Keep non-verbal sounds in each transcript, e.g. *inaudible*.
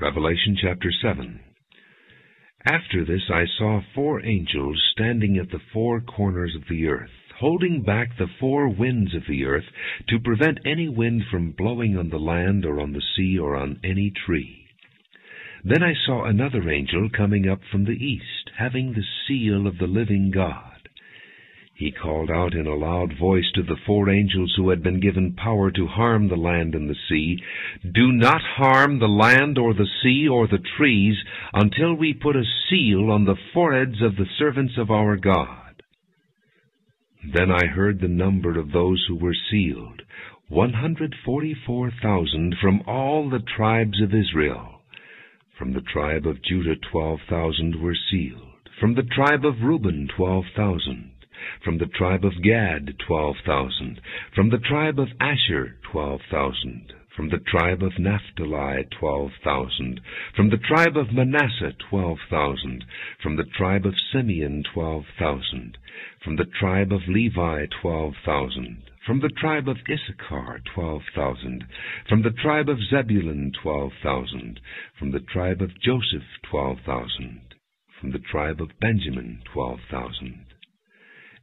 Revelation chapter 7. After this I saw four angels standing at the four corners of the earth, holding back the four winds of the earth, to prevent any wind from blowing on the land or on the sea or on any tree. Then I saw another angel coming up from the east, having the seal of the living God. He called out in a loud voice to the four angels who had been given power to harm the land and the sea, Do not harm the land or the sea or the trees until we put a seal on the foreheads of the servants of our God. Then I heard the number of those who were sealed, 144,000 from all the tribes of Israel. From the tribe of Judah 12,000 were sealed. From the tribe of Reuben 12,000. From the tribe of Gad, twelve thousand. From the tribe of Asher, twelve thousand. From the tribe of Naphtali, twelve thousand. From the tribe of Manasseh, twelve thousand. From the tribe of Simeon, twelve thousand. From the tribe of Levi, twelve thousand. From the tribe of Issachar, twelve thousand. From the tribe of Zebulun, twelve thousand. From the tribe of Joseph, twelve thousand. From the tribe of Benjamin, twelve thousand.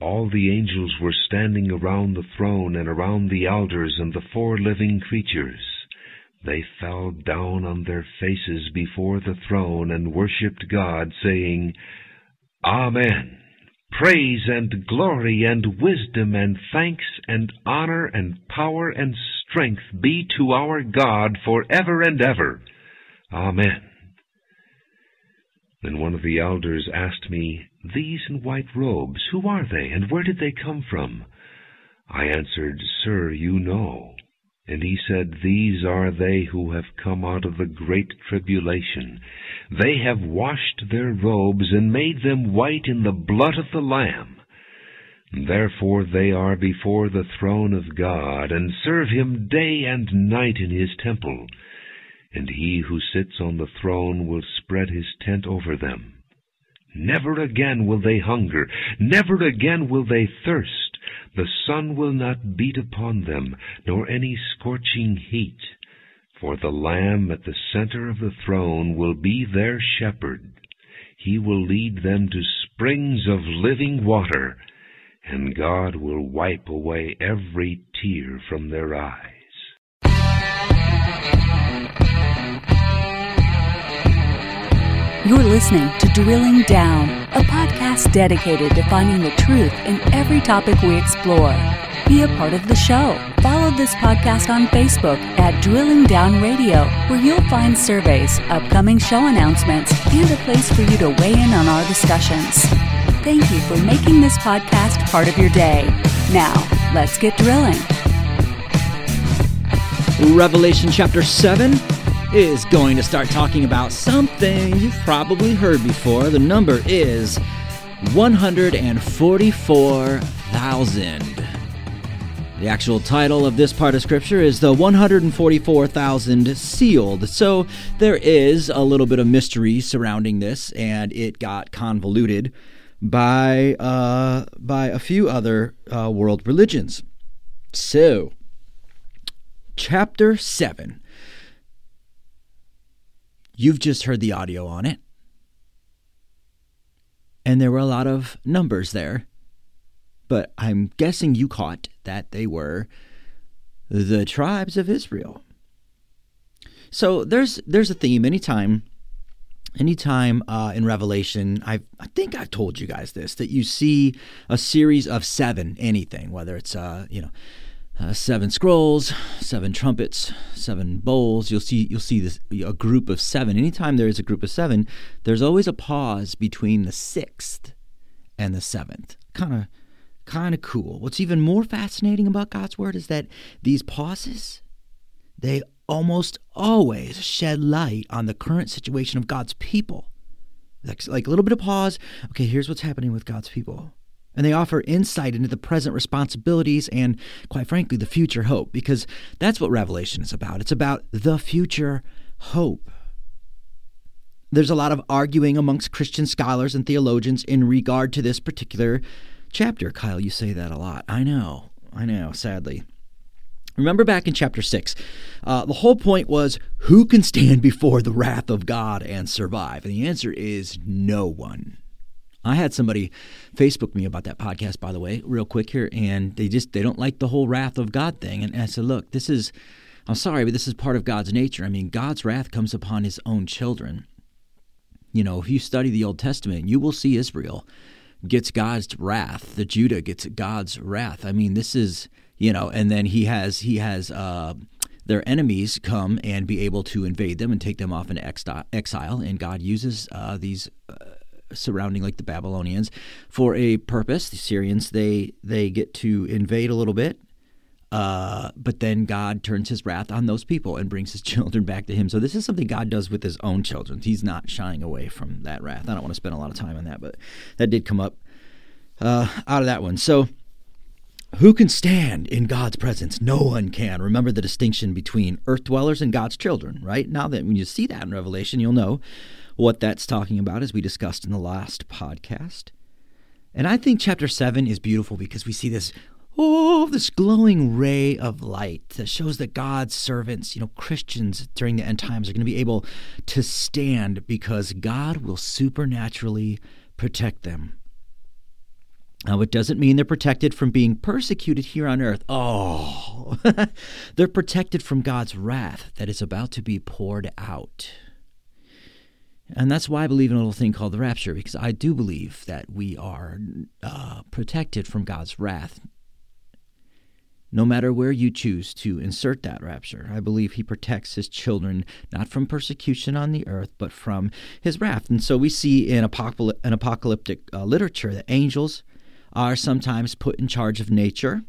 All the angels were standing around the throne and around the elders and the four living creatures. They fell down on their faces before the throne and worshipped God, saying, Amen. Praise and glory and wisdom and thanks and honor and power and strength be to our God for ever and ever. Amen. Then one of the elders asked me, These in white robes, who are they, and where did they come from? I answered, Sir, you know. And he said, These are they who have come out of the great tribulation. They have washed their robes and made them white in the blood of the Lamb. Therefore they are before the throne of God, and serve him day and night in his temple and he who sits on the throne will spread his tent over them. Never again will they hunger, never again will they thirst. The sun will not beat upon them, nor any scorching heat. For the Lamb at the center of the throne will be their shepherd. He will lead them to springs of living water, and God will wipe away every tear from their eyes. You're listening to Drilling Down, a podcast dedicated to finding the truth in every topic we explore. Be a part of the show. Follow this podcast on Facebook at Drilling Down Radio, where you'll find surveys, upcoming show announcements, and a place for you to weigh in on our discussions. Thank you for making this podcast part of your day. Now, let's get drilling. Revelation chapter 7 is going to start talking about something you've probably heard before. The number is 144,000. The actual title of this part of Scripture is the 144,000 sealed. So there is a little bit of mystery surrounding this, and it got convoluted by uh, by a few other uh, world religions. So, chapter 7 You've just heard the audio on it. And there were a lot of numbers there. But I'm guessing you caught that they were the tribes of Israel. So there's there's a theme anytime anytime uh, in Revelation, i I think I've told you guys this that you see a series of seven anything, whether it's uh, you know uh, seven scrolls, seven trumpets, seven bowls. You'll see you'll see this a group of seven. Anytime there is a group of seven, there's always a pause between the sixth and the seventh. Kind of kind of cool. What's even more fascinating about God's word is that these pauses they almost always shed light on the current situation of God's people. Like, like a little bit of pause. Okay, here's what's happening with God's people. And they offer insight into the present responsibilities and, quite frankly, the future hope, because that's what Revelation is about. It's about the future hope. There's a lot of arguing amongst Christian scholars and theologians in regard to this particular chapter. Kyle, you say that a lot. I know. I know, sadly. Remember back in chapter 6, uh, the whole point was who can stand *laughs* before the wrath of God and survive? And the answer is no one. I had somebody Facebook me about that podcast, by the way, real quick here, and they just they don't like the whole wrath of God thing. And I said, look, this is I'm sorry, but this is part of God's nature. I mean, God's wrath comes upon his own children. You know, if you study the Old Testament, you will see Israel gets God's wrath. The Judah gets God's wrath. I mean, this is you know, and then he has he has uh, their enemies come and be able to invade them and take them off into exile, and God uses uh, these. Uh, surrounding like the Babylonians for a purpose the Syrians they they get to invade a little bit uh, but then God turns his wrath on those people and brings his *laughs* children back to him. So this is something God does with his own children. He's not shying away from that wrath. I don't want to spend a lot of time on that, but that did come up uh, out of that one. So who can stand in God's presence? No one can. Remember the distinction between earth dwellers and God's children, right? Now that when you see that in Revelation, you'll know what that's talking about, as we discussed in the last podcast. And I think chapter 7 is beautiful because we see this oh, this glowing ray of light that shows that God's servants, you know, Christians during the end times are going to be able to stand because God will supernaturally protect them. Now, it doesn't mean they're protected from being persecuted here on earth. Oh, *laughs* they're protected from God's wrath that is about to be poured out. And that's why I believe in a little thing called the rapture, because I do believe that we are uh, protected from God's wrath no matter where you choose to insert that rapture. I believe he protects his children not from persecution on the earth, but from his wrath. And so we see in an apocalyptic uh, literature that angels are sometimes put in charge of nature.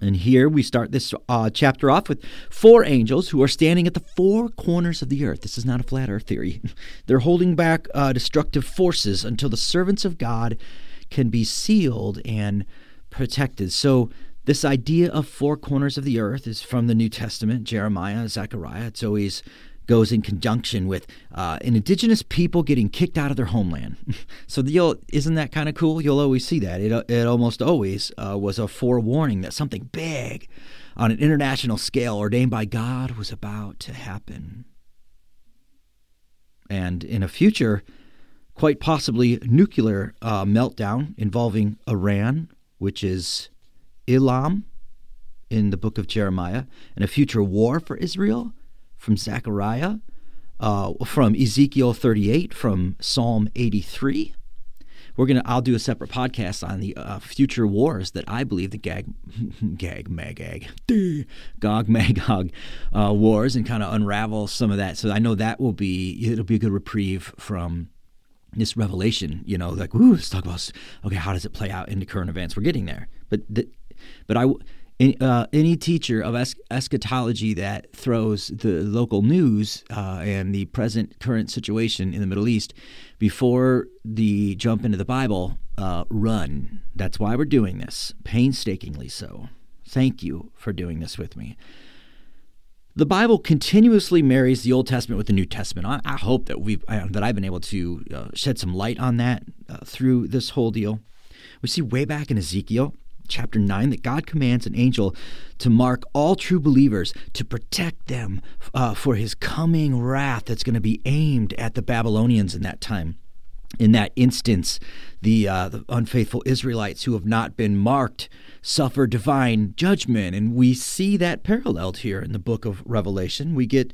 And here we start this uh, chapter off with four angels who are standing at the four corners of the earth. This is not a flat earth theory. *laughs* They're holding back uh, destructive forces until the servants of God can be sealed and protected. So this idea of four corners of the earth is from the New Testament, Jeremiah, Zechariah. It's always goes in conjunction with uh, an indigenous people getting kicked out of their homeland. *laughs* so you'll, isn't that kind of cool? You'll always see that. It, it almost always uh, was a forewarning that something big on an international scale ordained by God was about to happen. And in a future, quite possibly nuclear uh, meltdown involving Iran, which is Elam in the book of Jeremiah, and a future war for Israel from Zechariah, uh, from Ezekiel 38, from Psalm 83. We're gonna. I'll do a separate podcast on the uh, future wars that I believe the Gag, *laughs* Gag, Magog, *laughs* Gog, Magog uh, wars, and kind of unravel some of that. So I know that will be it'll be a good reprieve from this revelation. You know, like, ooh, let's talk about okay, how does it play out into current events? We're getting there, but the, but I, uh, any teacher of es- eschatology that throws the local news uh, and the present current situation in the Middle East before the jump into the Bible, uh, run. That's why we're doing this, painstakingly so. Thank you for doing this with me. The Bible continuously marries the Old Testament with the New Testament. I, I hope that we that I've been able to uh, shed some light on that uh, through this whole deal. We see way back in Ezekiel chapter 9 that God commands an angel to mark all true believers to protect them uh, for his coming wrath that's going to be aimed at the Babylonians in that time. In that instance, the, uh, the unfaithful Israelites who have not been marked suffer divine judgment, and we see that paralleled here in the book of Revelation. We get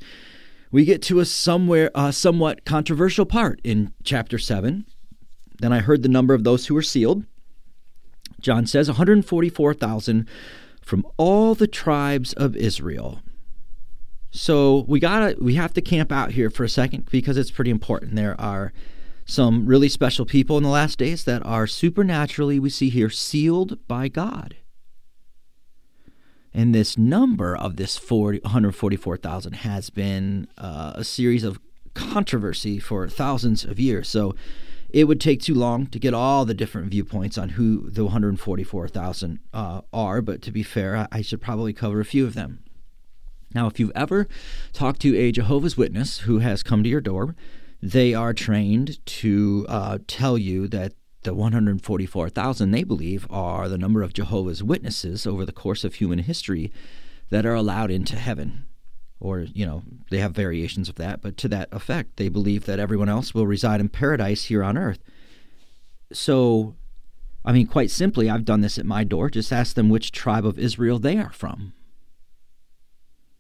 we get to a somewhere uh, somewhat controversial part in chapter seven. Then I heard the number of those who were sealed, John says 144,000 from all the tribes of Israel. So we gotta we have to camp out here for a second because it's pretty important. There are some really special people in the last days that are supernaturally, we see here, sealed by God. And this number of this 40, 144,000 has been uh, a series of controversy for thousands of years. So it would take too long to get all the different viewpoints on who the 144,000 uh, are, but to be fair, I should probably cover a few of them. Now, if you've ever talked to a Jehovah's Witness who has come to your door, they are trained to uh, tell you that the 144,000 they believe are the number of Jehovah's Witnesses over the course of human history that are allowed into heaven. Or, you know, they have variations of that, but to that effect, they believe that everyone else will reside in paradise here on earth. So, I mean, quite simply, I've done this at my door. Just ask them which tribe of Israel they are from.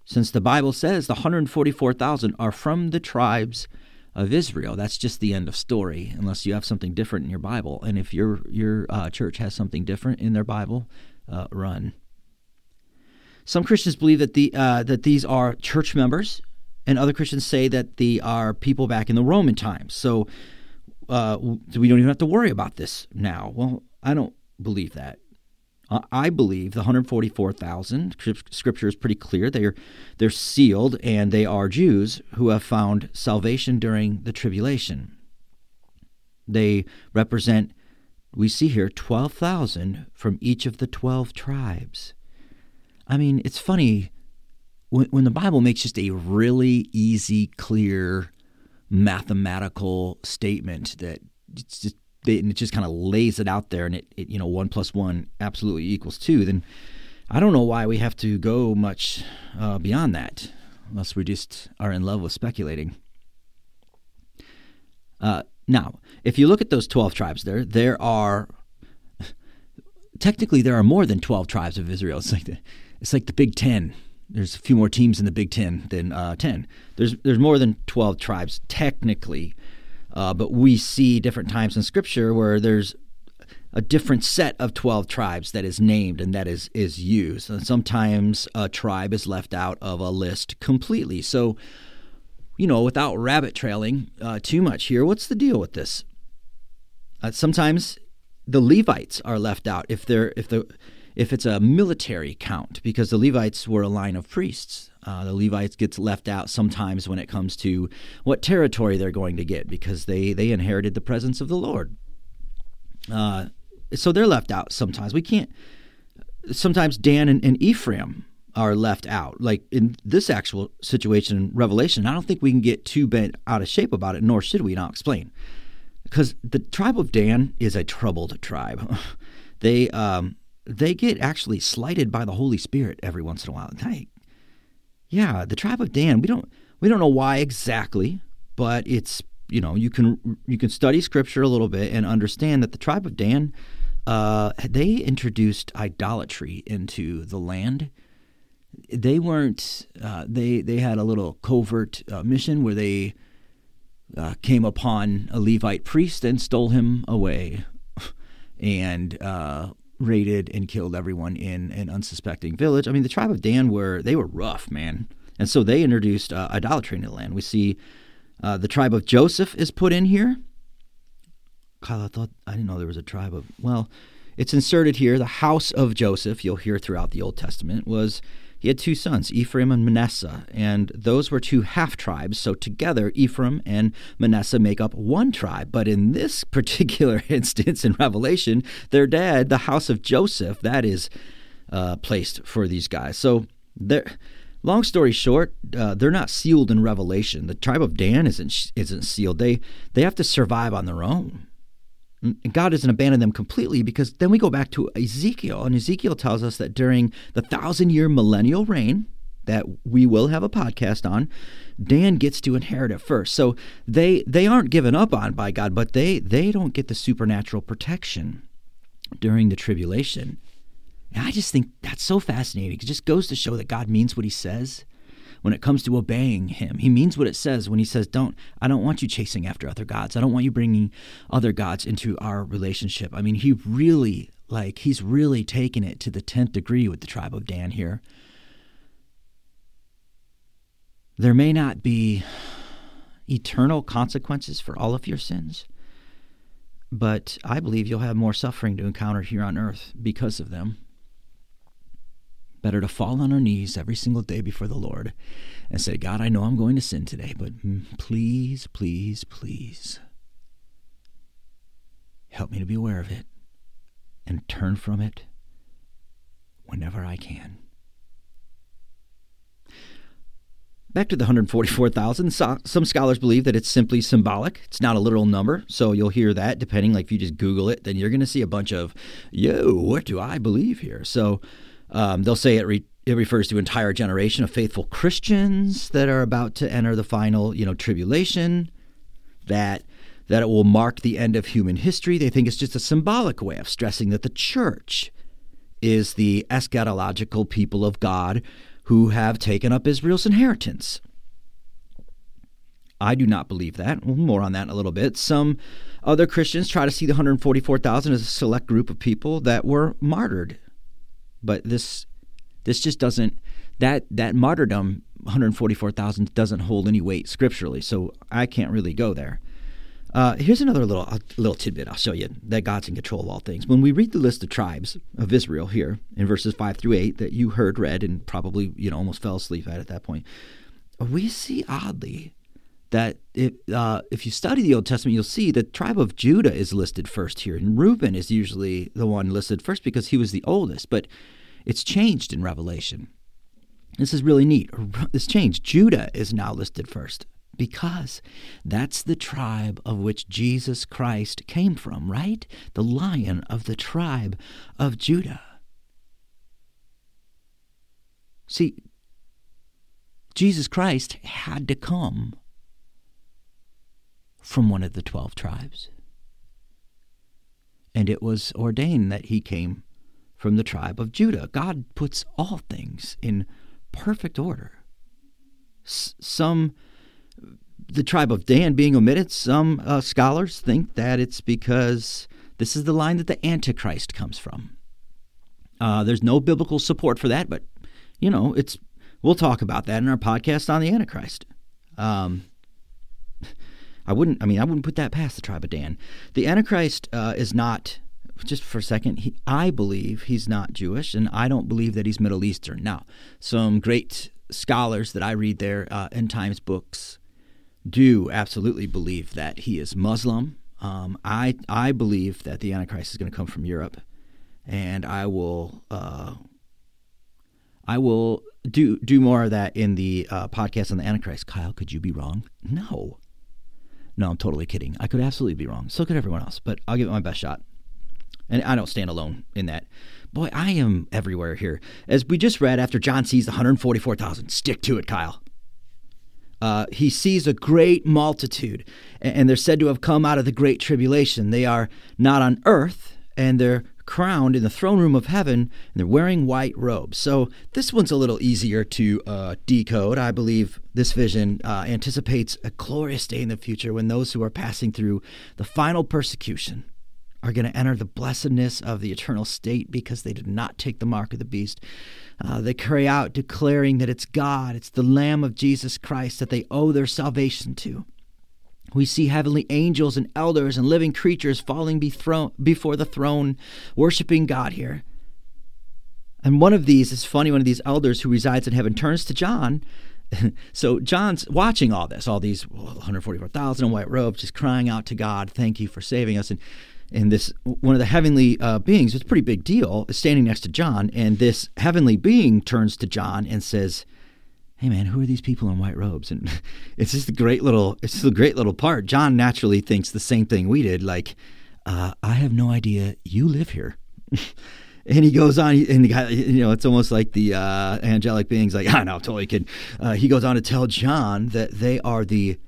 Since the Bible says the 144,000 are from the tribes of Israel. That's just the end of story, unless you have something different in your Bible. And if your your uh, church has something different in their Bible, uh, run. Some Christians believe that the uh, that these are church members, and other Christians say that they are people back in the Roman times. So uh, we don't even have to worry about this now. Well, I don't believe that. I believe the 144,000 scripture is pretty clear. They're they're sealed and they are Jews who have found salvation during the tribulation. They represent we see here 12,000 from each of the 12 tribes. I mean, it's funny when, when the Bible makes just a really easy, clear mathematical statement that it's just they, and it just kind of lays it out there and it, it, you know one plus one absolutely equals two then i don't know why we have to go much uh, beyond that unless we just are in love with speculating. Uh, now if you look at those 12 tribes there there are *laughs* technically there are more than 12 tribes of israel. It's like the, it's like the big 10 there's a few more teams in the big 10 than uh, 10 there's there's more than 12 tribes technically uh, but we see different times in Scripture where there's a different set of 12 tribes that is named and that is is used. And sometimes a tribe is left out of a list completely. So, you know, without rabbit trailing uh, too much here, what's the deal with this? Uh, sometimes the Levites are left out if they're if the if it's a military count because the Levites were a line of priests. Uh, the Levites gets left out sometimes when it comes to what territory they're going to get because they they inherited the presence of the Lord. Uh, so they're left out sometimes. We can't. Sometimes Dan and, and Ephraim are left out. Like in this actual situation in Revelation, I don't think we can get too bent out of shape about it, nor should we. I'll explain. Because the tribe of Dan is a troubled tribe. *laughs* they um, they get actually slighted by the Holy Spirit every once in a while. Hey, yeah, the tribe of Dan. We don't we don't know why exactly, but it's you know you can you can study Scripture a little bit and understand that the tribe of Dan uh, they introduced idolatry into the land. They weren't uh, they they had a little covert uh, mission where they uh, came upon a Levite priest and stole him away, *laughs* and uh, raided and killed everyone in an unsuspecting village. I mean, the tribe of Dan were they were rough, man, and so they introduced uh, idolatry into the land. We see uh, the tribe of Joseph is put in here. Kyle, I thought I didn't know there was a tribe of well, it's inserted here. The house of Joseph, you'll hear throughout the Old Testament, was he had two sons, Ephraim and Manasseh, and those were two half tribes. So together, Ephraim and Manasseh make up one tribe. But in this *laughs* particular *laughs* instance in Revelation, their dad, the house of Joseph, that is uh, placed for these guys. So they're. Long story short, uh, they're not sealed in Revelation. The tribe of Dan isn't isn't sealed. They they have to survive on their own. God doesn't abandon them completely because then we go back to Ezekiel, and Ezekiel tells us that during the thousand year millennial reign, that we will have a podcast on, Dan gets to inherit it first. So they they aren't given up on by God, but they they don't get the supernatural protection during the tribulation. And I just think that's so fascinating. It just goes to show that God means what he says when it comes to obeying him. He means what it says when he says, "Don't I don't want you chasing after other gods. I don't want you bringing other gods into our relationship." I mean, he really like he's really taken it to the 10th degree with the tribe of Dan here. There may not be eternal consequences for all of your sins, but I believe you'll have more suffering to encounter here on earth because of them. Better to fall on our knees every single day before the Lord and say, God, I know I'm going to sin today, but mm, please, please, please help me to be aware of it and turn from it whenever I can. Back to the 144,000, some scholars believe that it's simply symbolic. It's not a literal number, so you'll hear that depending. Like if you just Google it, then you're going to see a bunch of, yo, what do I believe here? So um, they'll say it, re- it refers to an entire generation of faithful Christians that are about to enter the final, you know, tribulation. That that it will mark the end of human history. They think it's just a symbolic way of stressing that the church is the eschatological people of God who have taken up Israel's inheritance. I do not believe that. More on that in a little bit. Some other Christians try to see the 144,000 as a select group of people that were martyred. But this this just doesn't that that martyrdom 144,000 doesn't hold any weight scripturally. So I can't really go there. Uh, here's another little uh, little tidbit I'll show you that God's in control of all things. When we read the list of tribes of Israel here in verses five through eight that you heard read and probably you know almost fell asleep at at that point, we see oddly that if uh, if you study the Old Testament, you'll see the tribe of Judah is listed first here, and Reuben is usually the one listed first because he was the oldest. But it's changed in Revelation. This is really neat. This changed. Judah is now listed first because that's the tribe of which Jesus Christ came from, right? The lion of the tribe of Judah. See, Jesus Christ had to come from one of the 12 tribes. And it was ordained that he came from the tribe of Judah. God puts all things in perfect order. S- some the tribe of Dan being omitted, some uh, scholars think that it's because this is the line that the Antichrist comes from. Uh, there's no biblical support for that, but you know, it's we'll talk about that in our podcast on the Antichrist. Um, I wouldn't. I mean, I wouldn't put that past the tribe of Dan. The Antichrist uh, is not. Just for a second, he, I believe he's not Jewish, and I don't believe that he's Middle Eastern. Now, some great scholars that I read their uh, end times books do absolutely believe that he is Muslim. Um, I I believe that the Antichrist is going to come from Europe, and I will uh, I will do do more of that in the uh, podcast on the Antichrist. Kyle, could you be wrong? No, no, I'm totally kidding. I could absolutely be wrong. So could everyone else, but I'll give it my best shot. And I don't stand alone in that. Boy, I am everywhere here. As we just read, after John sees the 144,000, stick to it, Kyle. Uh, he sees a great multitude, and they're said to have come out of the great tribulation. They are not on earth, and they're crowned in the throne room of heaven, and they're wearing white robes. So this one's a little easier to uh, decode. I believe this vision uh, anticipates a glorious day in the future when those who are passing through the final persecution are going to enter the blessedness of the eternal state because they did not take the mark of the beast. Uh, they carry out declaring that it's God, it's the Lamb of Jesus Christ that they owe their salvation to. We see heavenly angels and elders and living creatures falling before the throne, worshiping God here. And one of these is funny, one of these elders who resides in heaven turns to John. *laughs* so John's watching all this, all these 144,000 in white robes, just crying out to God, Thank you for saving us. And and this one of the heavenly uh, beings, it's a pretty big deal, is standing next to John, and this heavenly being turns to John and says, "Hey, man, who are these people in white robes?" And *laughs* it's just a great little, it's a great little part. John naturally thinks the same thing we did, like, uh, "I have no idea you live here." *laughs* and he goes on, and the guy, you know, it's almost like the uh, angelic beings, like, *laughs* "I know, totally kid." Uh, he goes on to tell John that they are the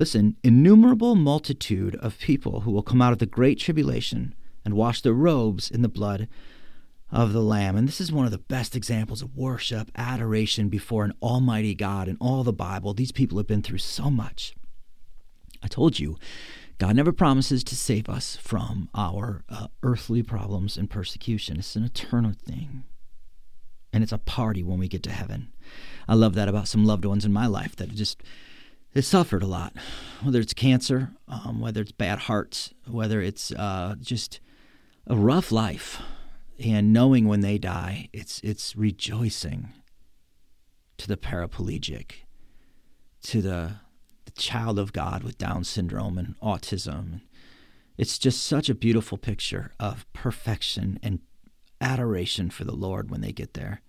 Listen, innumerable multitude of people who will come out of the great tribulation and wash their robes in the blood of the Lamb. And this is one of the best examples of worship, adoration before an almighty God in all the Bible. These people have been through so much. I told you, God never promises to save us from our uh, earthly problems and persecution. It's an eternal thing. And it's a party when we get to heaven. I love that about some loved ones in my life that just they suffered a lot, whether it's cancer, um, whether it's bad hearts, whether it's uh, just a rough life. And knowing when they die, it's it's rejoicing to the paraplegic, to the, the child of God with Down syndrome and autism. It's just such a beautiful picture of perfection and adoration for the Lord when they get there.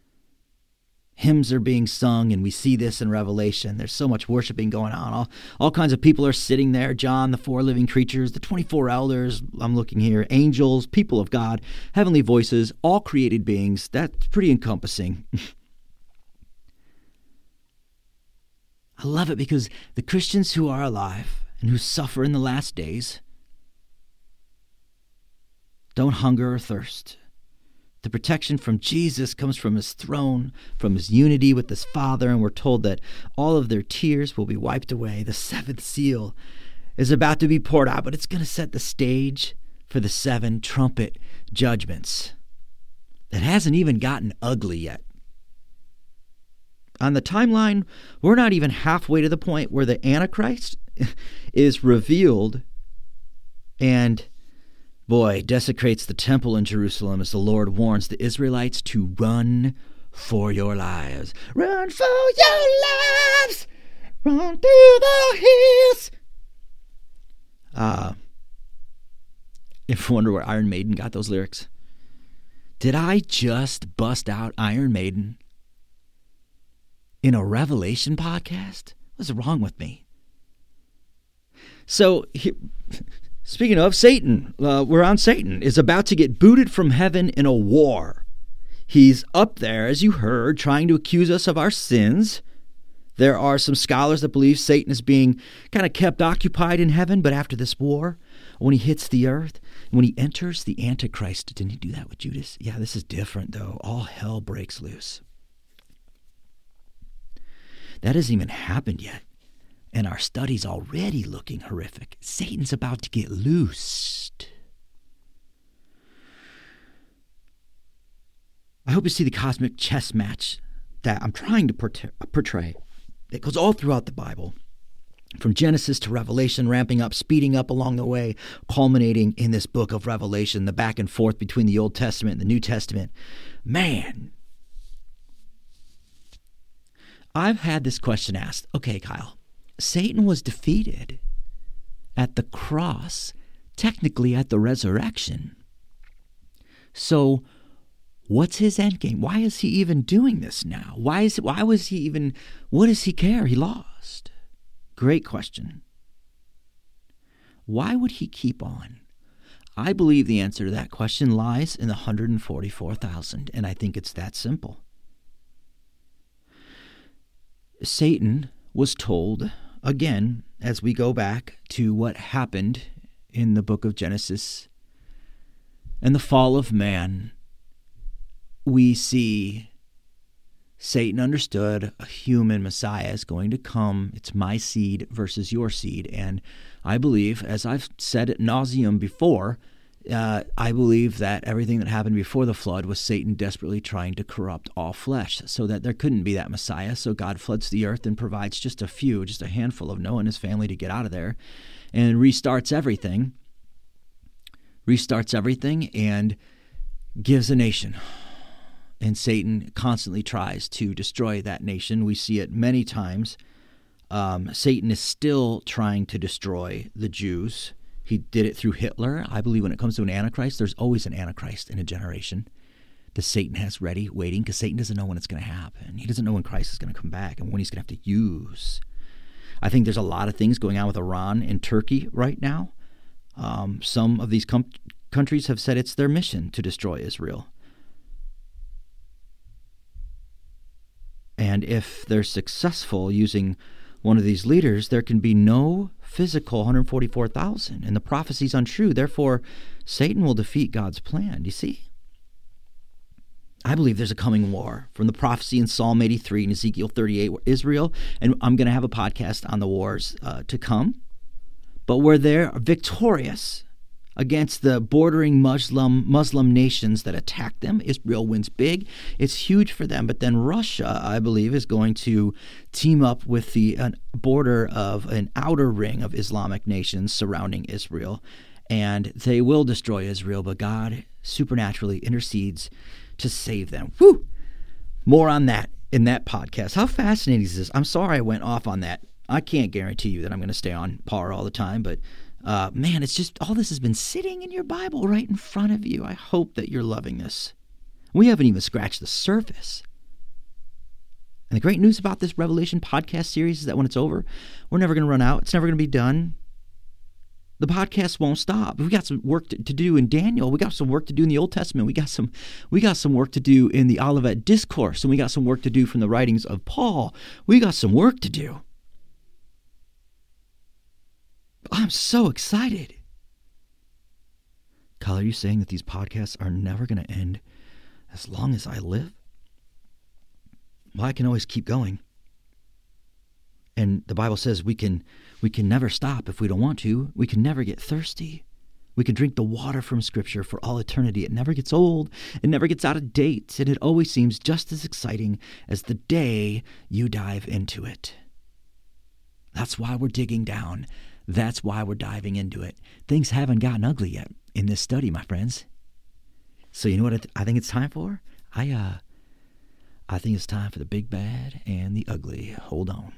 Hymns are being sung, and we see this in Revelation. There's so much worshiping going on. All, all kinds of people are sitting there John, the four living creatures, the 24 elders. I'm looking here, angels, people of God, heavenly voices, all created beings. That's pretty encompassing. *laughs* I love it because the Christians who are alive and who suffer in the last days don't hunger or thirst. The protection from Jesus comes from his throne, from his unity with his Father, and we're told that all of their tears will be wiped away. The seventh seal is about to be poured out, but it's going to set the stage for the seven trumpet judgments. It hasn't even gotten ugly yet on the timeline, we're not even halfway to the point where the Antichrist *laughs* is revealed and, boy, desecrates the temple in Jerusalem as the Lord warns the Israelites to run for your lives. Run for your lives! Run through the hills! Uh, if you wonder where Iron Maiden got those lyrics, did I just bust out Iron Maiden? in a Revelation podcast? What's wrong with me? So, speaking of Satan, uh, we're on Satan, is about to get booted from heaven in a war. He's up there, as you heard, trying to accuse us of our sins. There are some scholars that believe Satan is being kind of kept occupied in heaven, but after this war, when he hits the earth, when he enters the Antichrist, didn't he do that with Judas? Yeah, this is different, though. All hell breaks loose. That hasn't even happened yet. And our study's already looking horrific. Satan's about to get loosed. I hope you see the cosmic chess match that I'm trying to portray. It goes all throughout the Bible, from Genesis to Revelation, ramping up, speeding up along the way, culminating in this book of Revelation, the back and forth between the Old Testament and the New Testament. Man, I've had this question asked. Okay, Kyle, Satan was defeated at the cross, technically at the resurrection. So, what's his end game? Why is he even doing this now? Why is why was he even what does he care? He lost. Great question. Why would he keep on? I believe the answer to that question lies in the 144,000, and I think it's that simple. Satan was told, again, as we go back to what happened in the book of Genesis and the fall of man, we see Satan understood a human Messiah is going to come. It's my seed versus your seed. And I believe, as I've said at nauseum before, uh, I believe that everything that happened before the flood was Satan desperately trying to corrupt all flesh so that there couldn't be that Messiah. So God floods the earth and provides just a few, just a handful of Noah and his family to get out of there and restarts everything. Restarts everything and gives a nation. And Satan constantly tries to destroy that nation. We see it many times. Um, Satan is still trying to destroy the Jews he did it through Hitler. I believe when it comes to an Antichrist, there's always an Antichrist in a generation that Satan has ready, waiting, because Satan doesn't know when it's going to happen. He doesn't know when Christ is going to come back and when he's going to have to use. I think there's a lot of things going on with Iran and Turkey right now. Um, some of these com- countries have said it's their mission to destroy Israel. And if they're successful using one of these leaders, there can be no physical 144,000, and the prophecy's untrue. Therefore, Satan will defeat God's plan. Do you see? I believe there's a coming war from the prophecy in Psalm 83 and Ezekiel 38, where Israel, and I'm going to have a podcast on the wars uh, to come, but where they're victorious against the bordering Muslim Muslim nations that attack them. Israel wins big. It's huge for them. But then Russia, I believe, is going to team up with the uh, border of an outer ring of Islamic nations surrounding Israel, and they will destroy Israel. But God supernaturally intercedes to save them. Whew! More on that in that podcast. How fascinating is this? I'm sorry I went off on that. I can't guarantee you that I'm going to stay on par all the time, but uh, man, it's just all this has been sitting in your Bible right in front of you. I hope that you're loving this. We haven't even scratched the surface. And the great news about this Revelation podcast series is that when it's over, we're never going to run out. It's never going to be done. The podcast won't stop. We got some work to, to, do in Daniel. We got some work to do in the Old Testament. We got some we got some work to do in the Olivet Discourse, and we got some work to do from the writings of Paul. We got some work to do. I'm so excited. Kyle, are you saying that these podcasts are never going to end as long as I live? Well, I can always keep going. And the Bible says we can we can never stop if we don't want to. We can never get thirsty. We can drink the water from Scripture for all eternity. It never gets old, it never gets out of date, and it always seems just as exciting as the day you dive into it. That's why we're digging down. That's why we're diving into it. Things haven't gotten ugly yet in this study, my friends. So you know what I think it's time for? I uh I think it's time for the big bad and the ugly. Hold on.